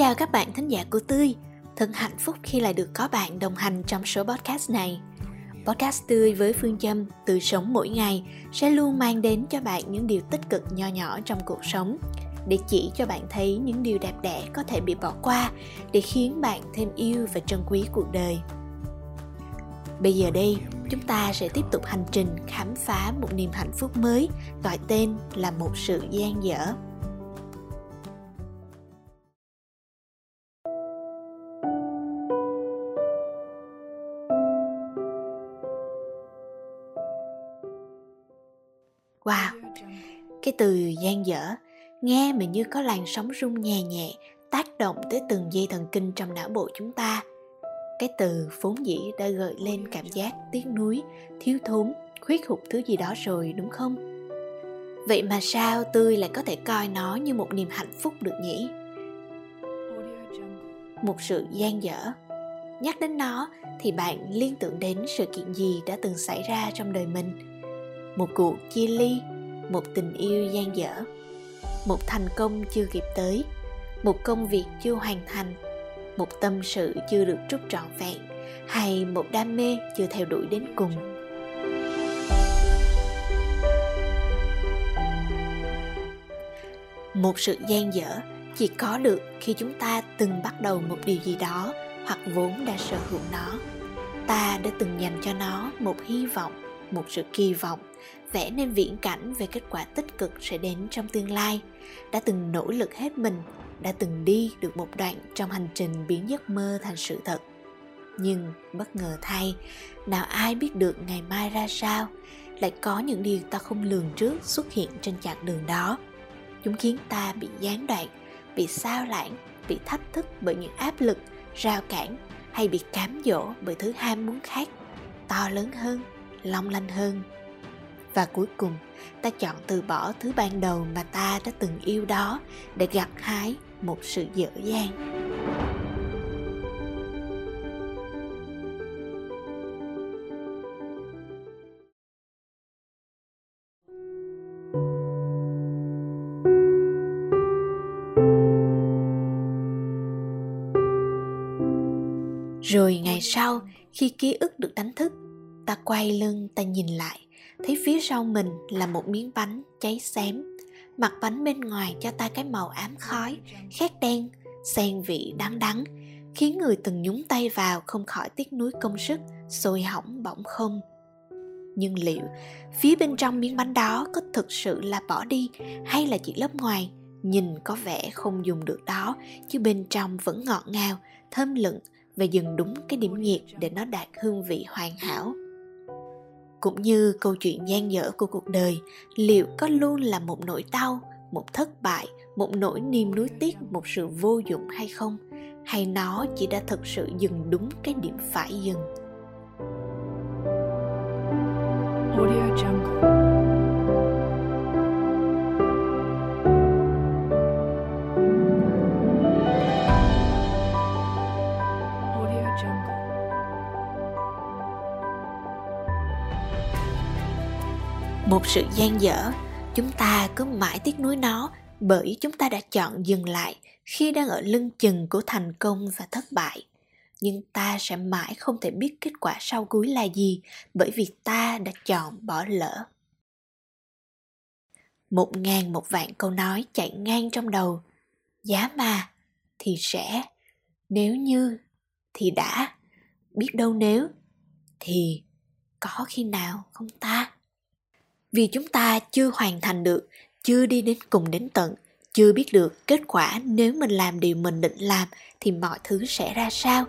chào các bạn thính giả của Tươi Thật hạnh phúc khi lại được có bạn đồng hành trong số podcast này Podcast Tươi với phương châm từ sống mỗi ngày sẽ luôn mang đến cho bạn những điều tích cực nho nhỏ trong cuộc sống để chỉ cho bạn thấy những điều đẹp đẽ có thể bị bỏ qua để khiến bạn thêm yêu và trân quý cuộc đời. Bây giờ đây, chúng ta sẽ tiếp tục hành trình khám phá một niềm hạnh phúc mới gọi tên là một sự gian dở. Cái từ gian dở nghe mà như có làn sóng rung nhẹ nhẹ tác động tới từng dây thần kinh trong não bộ chúng ta. Cái từ vốn dĩ đã gợi lên cảm giác tiếc nuối, thiếu thốn, khuyết hụt thứ gì đó rồi đúng không? Vậy mà sao tươi lại có thể coi nó như một niềm hạnh phúc được nhỉ? Một sự gian dở. Nhắc đến nó thì bạn liên tưởng đến sự kiện gì đã từng xảy ra trong đời mình? một cuộc chia ly một tình yêu gian dở. Một thành công chưa kịp tới. Một công việc chưa hoàn thành. Một tâm sự chưa được trút trọn vẹn. Hay một đam mê chưa theo đuổi đến cùng. Một sự gian dở chỉ có được khi chúng ta từng bắt đầu một điều gì đó hoặc vốn đã sở hữu nó. Ta đã từng dành cho nó một hy vọng, một sự kỳ vọng vẽ nên viễn cảnh về kết quả tích cực sẽ đến trong tương lai. Đã từng nỗ lực hết mình, đã từng đi được một đoạn trong hành trình biến giấc mơ thành sự thật. Nhưng bất ngờ thay, nào ai biết được ngày mai ra sao, lại có những điều ta không lường trước xuất hiện trên chặng đường đó. Chúng khiến ta bị gián đoạn, bị sao lãng, bị thách thức bởi những áp lực, rào cản hay bị cám dỗ bởi thứ ham muốn khác. To lớn hơn, long lanh hơn và cuối cùng, ta chọn từ bỏ thứ ban đầu mà ta đã từng yêu đó để gặt hái một sự dở dang. Rồi ngày sau, khi ký ức được đánh thức, ta quay lưng ta nhìn lại thấy phía sau mình là một miếng bánh cháy xém. Mặt bánh bên ngoài cho ta cái màu ám khói, khét đen xen vị đắng đắng, khiến người từng nhúng tay vào không khỏi tiếc nuối công sức, sôi hỏng bỏng không. Nhưng liệu phía bên trong miếng bánh đó có thực sự là bỏ đi hay là chỉ lớp ngoài? Nhìn có vẻ không dùng được đó, chứ bên trong vẫn ngọt ngào, thơm lựng và dừng đúng cái điểm nhiệt để nó đạt hương vị hoàn hảo cũng như câu chuyện gian dở của cuộc đời, liệu có luôn là một nỗi đau, một thất bại, một nỗi niềm nuối tiếc, một sự vô dụng hay không? Hay nó chỉ đã thực sự dừng đúng cái điểm phải dừng? Audio Jungle. Một sự gian dở, chúng ta cứ mãi tiếc nuối nó bởi chúng ta đã chọn dừng lại khi đang ở lưng chừng của thành công và thất bại. Nhưng ta sẽ mãi không thể biết kết quả sau cuối là gì bởi vì ta đã chọn bỏ lỡ. Một ngàn một vạn câu nói chạy ngang trong đầu. Giá mà, thì sẽ. Nếu như, thì đã. Biết đâu nếu, thì có khi nào không ta? Vì chúng ta chưa hoàn thành được, chưa đi đến cùng đến tận, chưa biết được kết quả nếu mình làm điều mình định làm thì mọi thứ sẽ ra sao.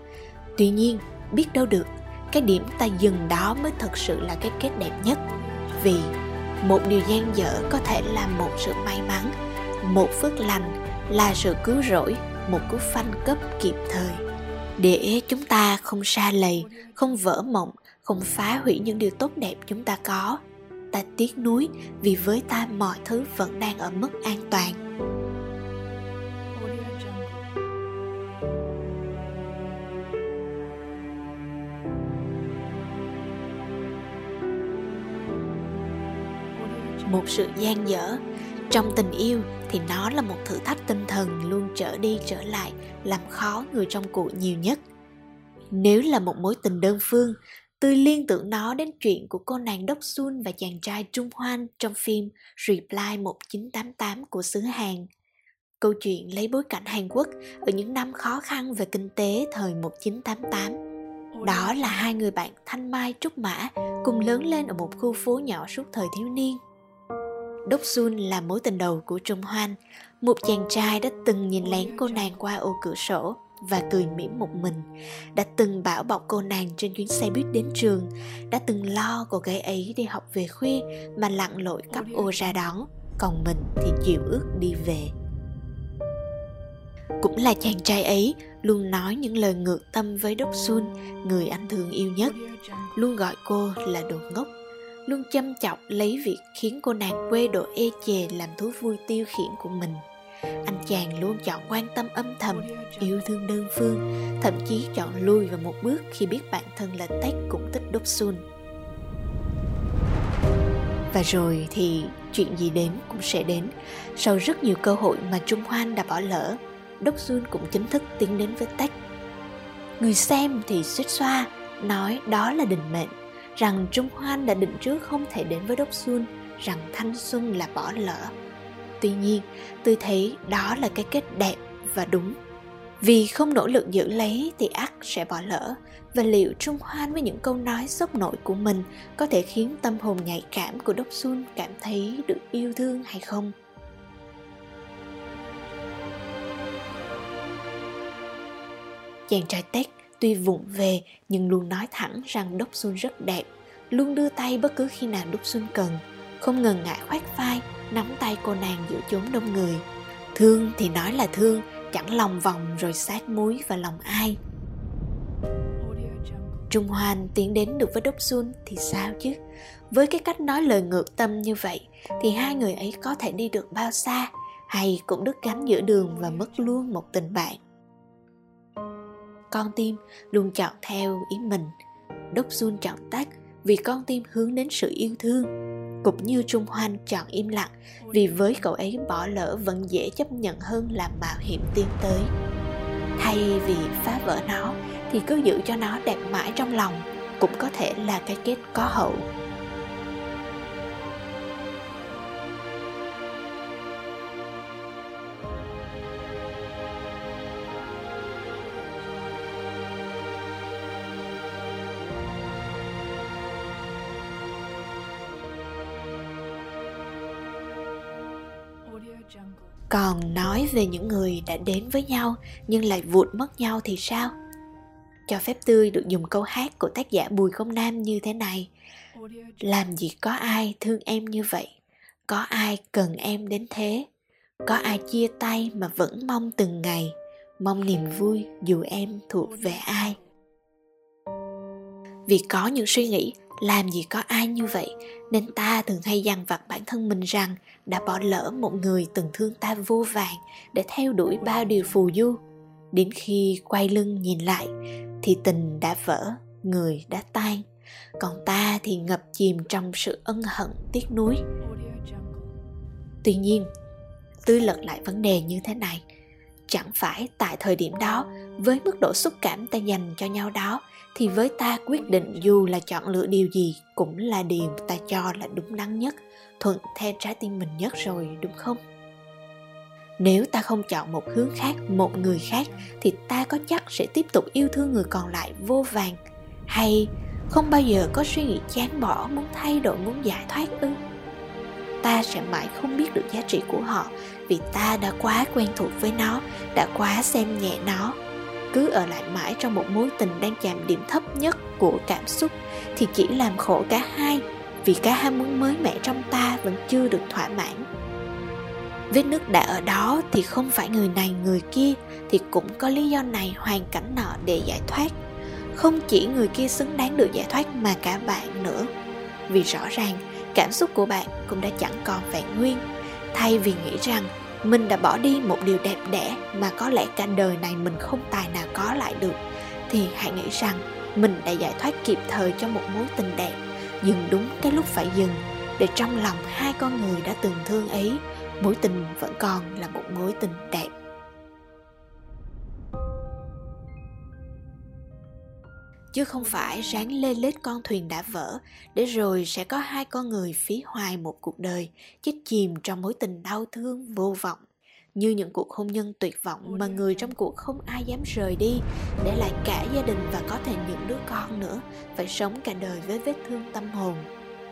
Tuy nhiên, biết đâu được, cái điểm ta dừng đó mới thật sự là cái kết đẹp nhất. Vì một điều gian dở có thể là một sự may mắn, một phước lành là sự cứu rỗi, một cú phanh cấp kịp thời. Để chúng ta không xa lầy, không vỡ mộng, không phá hủy những điều tốt đẹp chúng ta có ta tiếc nuối vì với ta mọi thứ vẫn đang ở mức an toàn. Một sự gian dở, trong tình yêu thì nó là một thử thách tinh thần luôn trở đi trở lại, làm khó người trong cuộc nhiều nhất. Nếu là một mối tình đơn phương tôi liên tưởng nó đến chuyện của cô nàng Đốc Sun và chàng trai Trung Hoan trong phim Reply 1988 của xứ Hàn. Câu chuyện lấy bối cảnh Hàn Quốc ở những năm khó khăn về kinh tế thời 1988. Đó là hai người bạn Thanh Mai Trúc Mã cùng lớn lên ở một khu phố nhỏ suốt thời thiếu niên. Đốc Sun là mối tình đầu của Trung Hoan, một chàng trai đã từng nhìn lén cô nàng qua ô cửa sổ và cười mỉm một mình đã từng bảo bọc cô nàng trên chuyến xe buýt đến trường đã từng lo cô gái ấy đi học về khuya mà lặn lội cắp ô ra đón còn mình thì chịu ước đi về cũng là chàng trai ấy luôn nói những lời ngược tâm với Đốc Sun, người anh thương yêu nhất. Luôn gọi cô là đồ ngốc. Luôn chăm chọc lấy việc khiến cô nàng quê độ ê chề làm thú vui tiêu khiển của mình anh chàng luôn chọn quan tâm âm thầm, yêu thương đơn phương, thậm chí chọn lui vào một bước khi biết bản thân là tách cũng thích đốc sun và rồi thì chuyện gì đến cũng sẽ đến. Sau rất nhiều cơ hội mà trung hoan đã bỏ lỡ đốc sun cũng chính thức tiến đến với tách. Người xem thì suýt xoa, nói đó là định mệnh, rằng trung hoan đã định trước không thể đến với đốc sun rằng thanh xuân là bỏ lỡ tuy nhiên, tôi thấy đó là cái kết đẹp và đúng. Vì không nỗ lực giữ lấy thì ắt sẽ bỏ lỡ, và liệu trung hoan với những câu nói sốc nổi của mình có thể khiến tâm hồn nhạy cảm của đốc xuân cảm thấy được yêu thương hay không? Chàng trai tết tuy vụng về nhưng luôn nói thẳng rằng đốc xuân rất đẹp, luôn đưa tay bất cứ khi nào đốc xuân cần, không ngần ngại khoác vai nắm tay cô nàng giữa chốn đông người thương thì nói là thương, chẳng lòng vòng rồi sát muối vào lòng ai Trung Hoan tiến đến được với Đốc Xuân thì sao chứ? Với cái cách nói lời ngược tâm như vậy thì hai người ấy có thể đi được bao xa, hay cũng đứt gánh giữa đường và mất luôn một tình bạn. Con tim luôn chọn theo ý mình. Đốc Xuân chọn tắt vì con tim hướng đến sự yêu thương cũng như Trung Hoan chọn im lặng vì với cậu ấy bỏ lỡ vẫn dễ chấp nhận hơn là mạo hiểm tiến tới. Thay vì phá vỡ nó thì cứ giữ cho nó đẹp mãi trong lòng cũng có thể là cái kết có hậu còn nói về những người đã đến với nhau nhưng lại vụt mất nhau thì sao? Cho phép tươi được dùng câu hát của tác giả bùi công nam như thế này. Làm gì có ai thương em như vậy? Có ai cần em đến thế? Có ai chia tay mà vẫn mong từng ngày? Mong niềm vui dù em thuộc về ai? Vì có những suy nghĩ làm gì có ai như vậy? Nên ta thường hay dằn vặt bản thân mình rằng đã bỏ lỡ một người từng thương ta vô vàng để theo đuổi bao điều phù du. Đến khi quay lưng nhìn lại, thì tình đã vỡ, người đã tan. Còn ta thì ngập chìm trong sự ân hận, tiếc nuối. Tuy nhiên tôi lật lại vấn đề như thế này, chẳng phải tại thời điểm đó với mức độ xúc cảm ta dành cho nhau đó, thì với ta quyết định dù là chọn lựa điều gì cũng là điều ta cho là đúng đắn nhất, thuận theo trái tim mình nhất rồi, đúng không? Nếu ta không chọn một hướng khác, một người khác, thì ta có chắc sẽ tiếp tục yêu thương người còn lại vô vàng? Hay không bao giờ có suy nghĩ chán bỏ, muốn thay đổi, muốn giải thoát ư? Ta sẽ mãi không biết được giá trị của họ vì ta đã quá quen thuộc với nó, đã quá xem nhẹ nó cứ ở lại mãi trong một mối tình đang chạm điểm thấp nhất của cảm xúc thì chỉ làm khổ cả hai, vì cái ham muốn mới mẻ trong ta vẫn chưa được thỏa mãn. Vết nứt đã ở đó thì không phải người này người kia thì cũng có lý do này hoàn cảnh nọ để giải thoát. Không chỉ người kia xứng đáng được giải thoát mà cả bạn nữa, vì rõ ràng cảm xúc của bạn cũng đã chẳng còn vẹn nguyên. Thay vì nghĩ rằng mình đã bỏ đi một điều đẹp đẽ mà có lẽ cả đời này mình không tài nào có lại được. Thì hãy nghĩ rằng, mình đã giải thoát kịp thời cho một mối tình đẹp. Dừng đúng cái lúc phải dừng, để trong lòng hai con người đã từng thương ấy, mối tình vẫn còn là một mối tình đẹp. Chứ không phải ráng lê lết con thuyền đã vỡ, để rồi sẽ có hai con người phí hoài một cuộc đời, chết chìm trong mối tình đau thương vô vọng. Như những cuộc hôn nhân tuyệt vọng mà người trong cuộc không ai dám rời đi, để lại cả gia đình và có thể những đứa con nữa, phải sống cả đời với vết thương tâm hồn.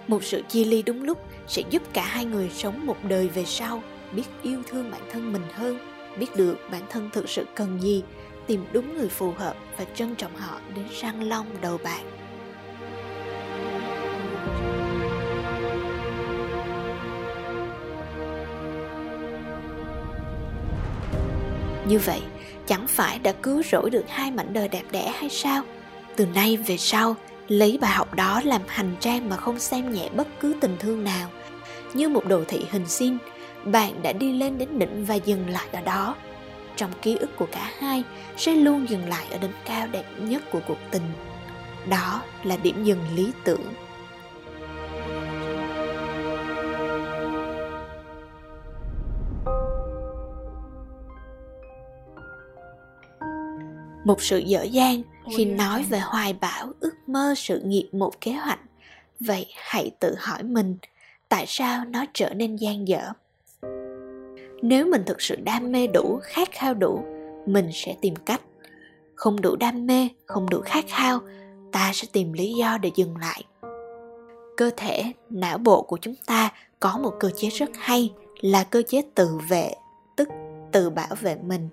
Một sự chia ly đúng lúc sẽ giúp cả hai người sống một đời về sau, biết yêu thương bản thân mình hơn, biết được bản thân thực sự cần gì tìm đúng người phù hợp và trân trọng họ đến răng long đầu bạc. Như vậy, chẳng phải đã cứu rỗi được hai mảnh đời đẹp đẽ hay sao? Từ nay về sau, lấy bài học đó làm hành trang mà không xem nhẹ bất cứ tình thương nào. Như một đồ thị hình xin, bạn đã đi lên đến đỉnh và dừng lại ở đó trong ký ức của cả hai sẽ luôn dừng lại ở đỉnh cao đẹp nhất của cuộc tình. Đó là điểm dừng lý tưởng. Một sự dở dang khi nói về hoài bão ước mơ sự nghiệp một kế hoạch. Vậy hãy tự hỏi mình tại sao nó trở nên gian dở nếu mình thực sự đam mê đủ, khát khao đủ, mình sẽ tìm cách. Không đủ đam mê, không đủ khát khao, ta sẽ tìm lý do để dừng lại. Cơ thể, não bộ của chúng ta có một cơ chế rất hay, là cơ chế tự vệ, tức tự bảo vệ mình.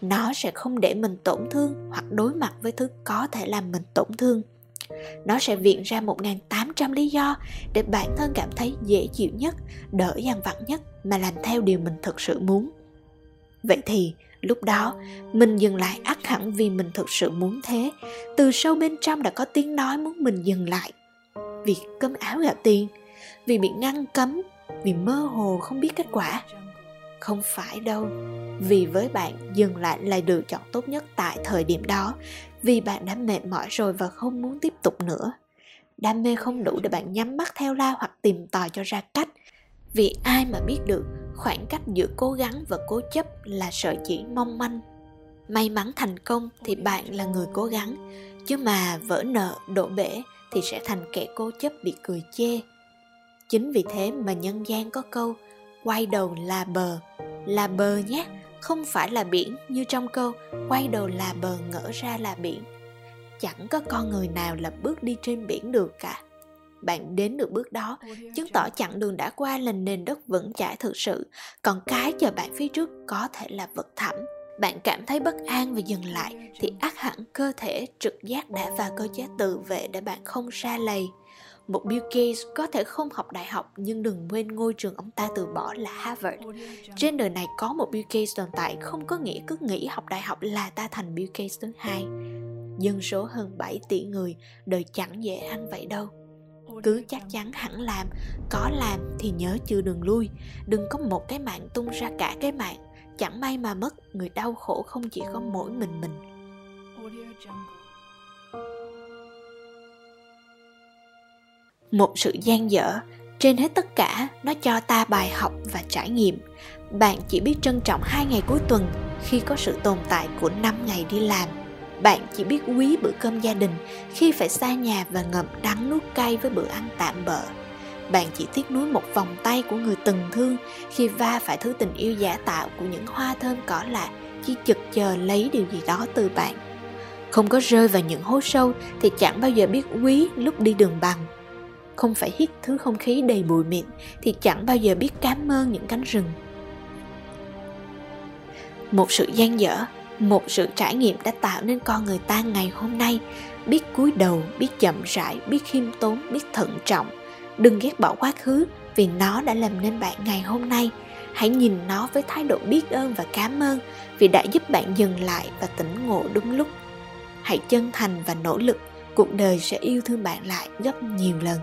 Nó sẽ không để mình tổn thương hoặc đối mặt với thứ có thể làm mình tổn thương nó sẽ viện ra 1.800 lý do để bản thân cảm thấy dễ chịu nhất, đỡ dằn vặt nhất mà làm theo điều mình thực sự muốn. Vậy thì lúc đó mình dừng lại ắt hẳn vì mình thực sự muốn thế. Từ sâu bên trong đã có tiếng nói muốn mình dừng lại. Vì cơm áo gạo tiền, vì bị ngăn cấm, vì mơ hồ không biết kết quả. Không phải đâu, vì với bạn dừng lại là lựa chọn tốt nhất tại thời điểm đó vì bạn đã mệt mỏi rồi và không muốn tiếp tục nữa. Đam mê không đủ để bạn nhắm mắt theo lao hoặc tìm tòi cho ra cách. Vì ai mà biết được, khoảng cách giữa cố gắng và cố chấp là sợi chỉ mong manh. May mắn thành công thì bạn là người cố gắng, chứ mà vỡ nợ, đổ bể thì sẽ thành kẻ cố chấp bị cười chê. Chính vì thế mà nhân gian có câu, quay đầu là bờ là bờ nhé không phải là biển như trong câu, quay đầu là bờ ngỡ ra là biển. Chẳng có con người nào là bước đi trên biển được cả. Bạn đến được bước đó, chứng tỏ chặng đường đã qua là nền đất vững chãi thực sự. Còn cái chờ bạn phía trước có thể là vật thẳm. Bạn cảm thấy bất an và dừng lại thì ác hẳn cơ thể, trực giác đã vào cơ chế tự vệ để bạn không ra lầy một Bill Gates có thể không học đại học nhưng đừng quên ngôi trường ông ta từ bỏ là Harvard. Trên đời này có một Bill Gates tồn tại không có nghĩa cứ nghĩ học đại học là ta thành Bill Gates thứ hai. Dân số hơn 7 tỷ người, đời chẳng dễ ăn vậy đâu. Cứ chắc chắn hẳn làm, có làm thì nhớ chưa đường lui. Đừng có một cái mạng tung ra cả cái mạng. Chẳng may mà mất, người đau khổ không chỉ có mỗi mình mình. Một sự gian dở. Trên hết tất cả, nó cho ta bài học và trải nghiệm. Bạn chỉ biết trân trọng hai ngày cuối tuần khi có sự tồn tại của năm ngày đi làm. Bạn chỉ biết quý bữa cơm gia đình khi phải xa nhà và ngậm đắng nuốt cay với bữa ăn tạm bợ. Bạn chỉ tiếc nuối một vòng tay của người từng thương khi va phải thứ tình yêu giả tạo của những hoa thơm cỏ lạ khi chực chờ lấy điều gì đó từ bạn. Không có rơi vào những hố sâu thì chẳng bao giờ biết quý lúc đi đường bằng không phải hít thứ không khí đầy bụi mịn thì chẳng bao giờ biết cảm ơn những cánh rừng. Một sự gian dở, một sự trải nghiệm đã tạo nên con người ta ngày hôm nay. Biết cúi đầu, biết chậm rãi, biết khiêm tốn, biết thận trọng. Đừng ghét bỏ quá khứ vì nó đã làm nên bạn ngày hôm nay. Hãy nhìn nó với thái độ biết ơn và cảm ơn vì đã giúp bạn dừng lại và tỉnh ngộ đúng lúc. Hãy chân thành và nỗ lực, cuộc đời sẽ yêu thương bạn lại gấp nhiều lần.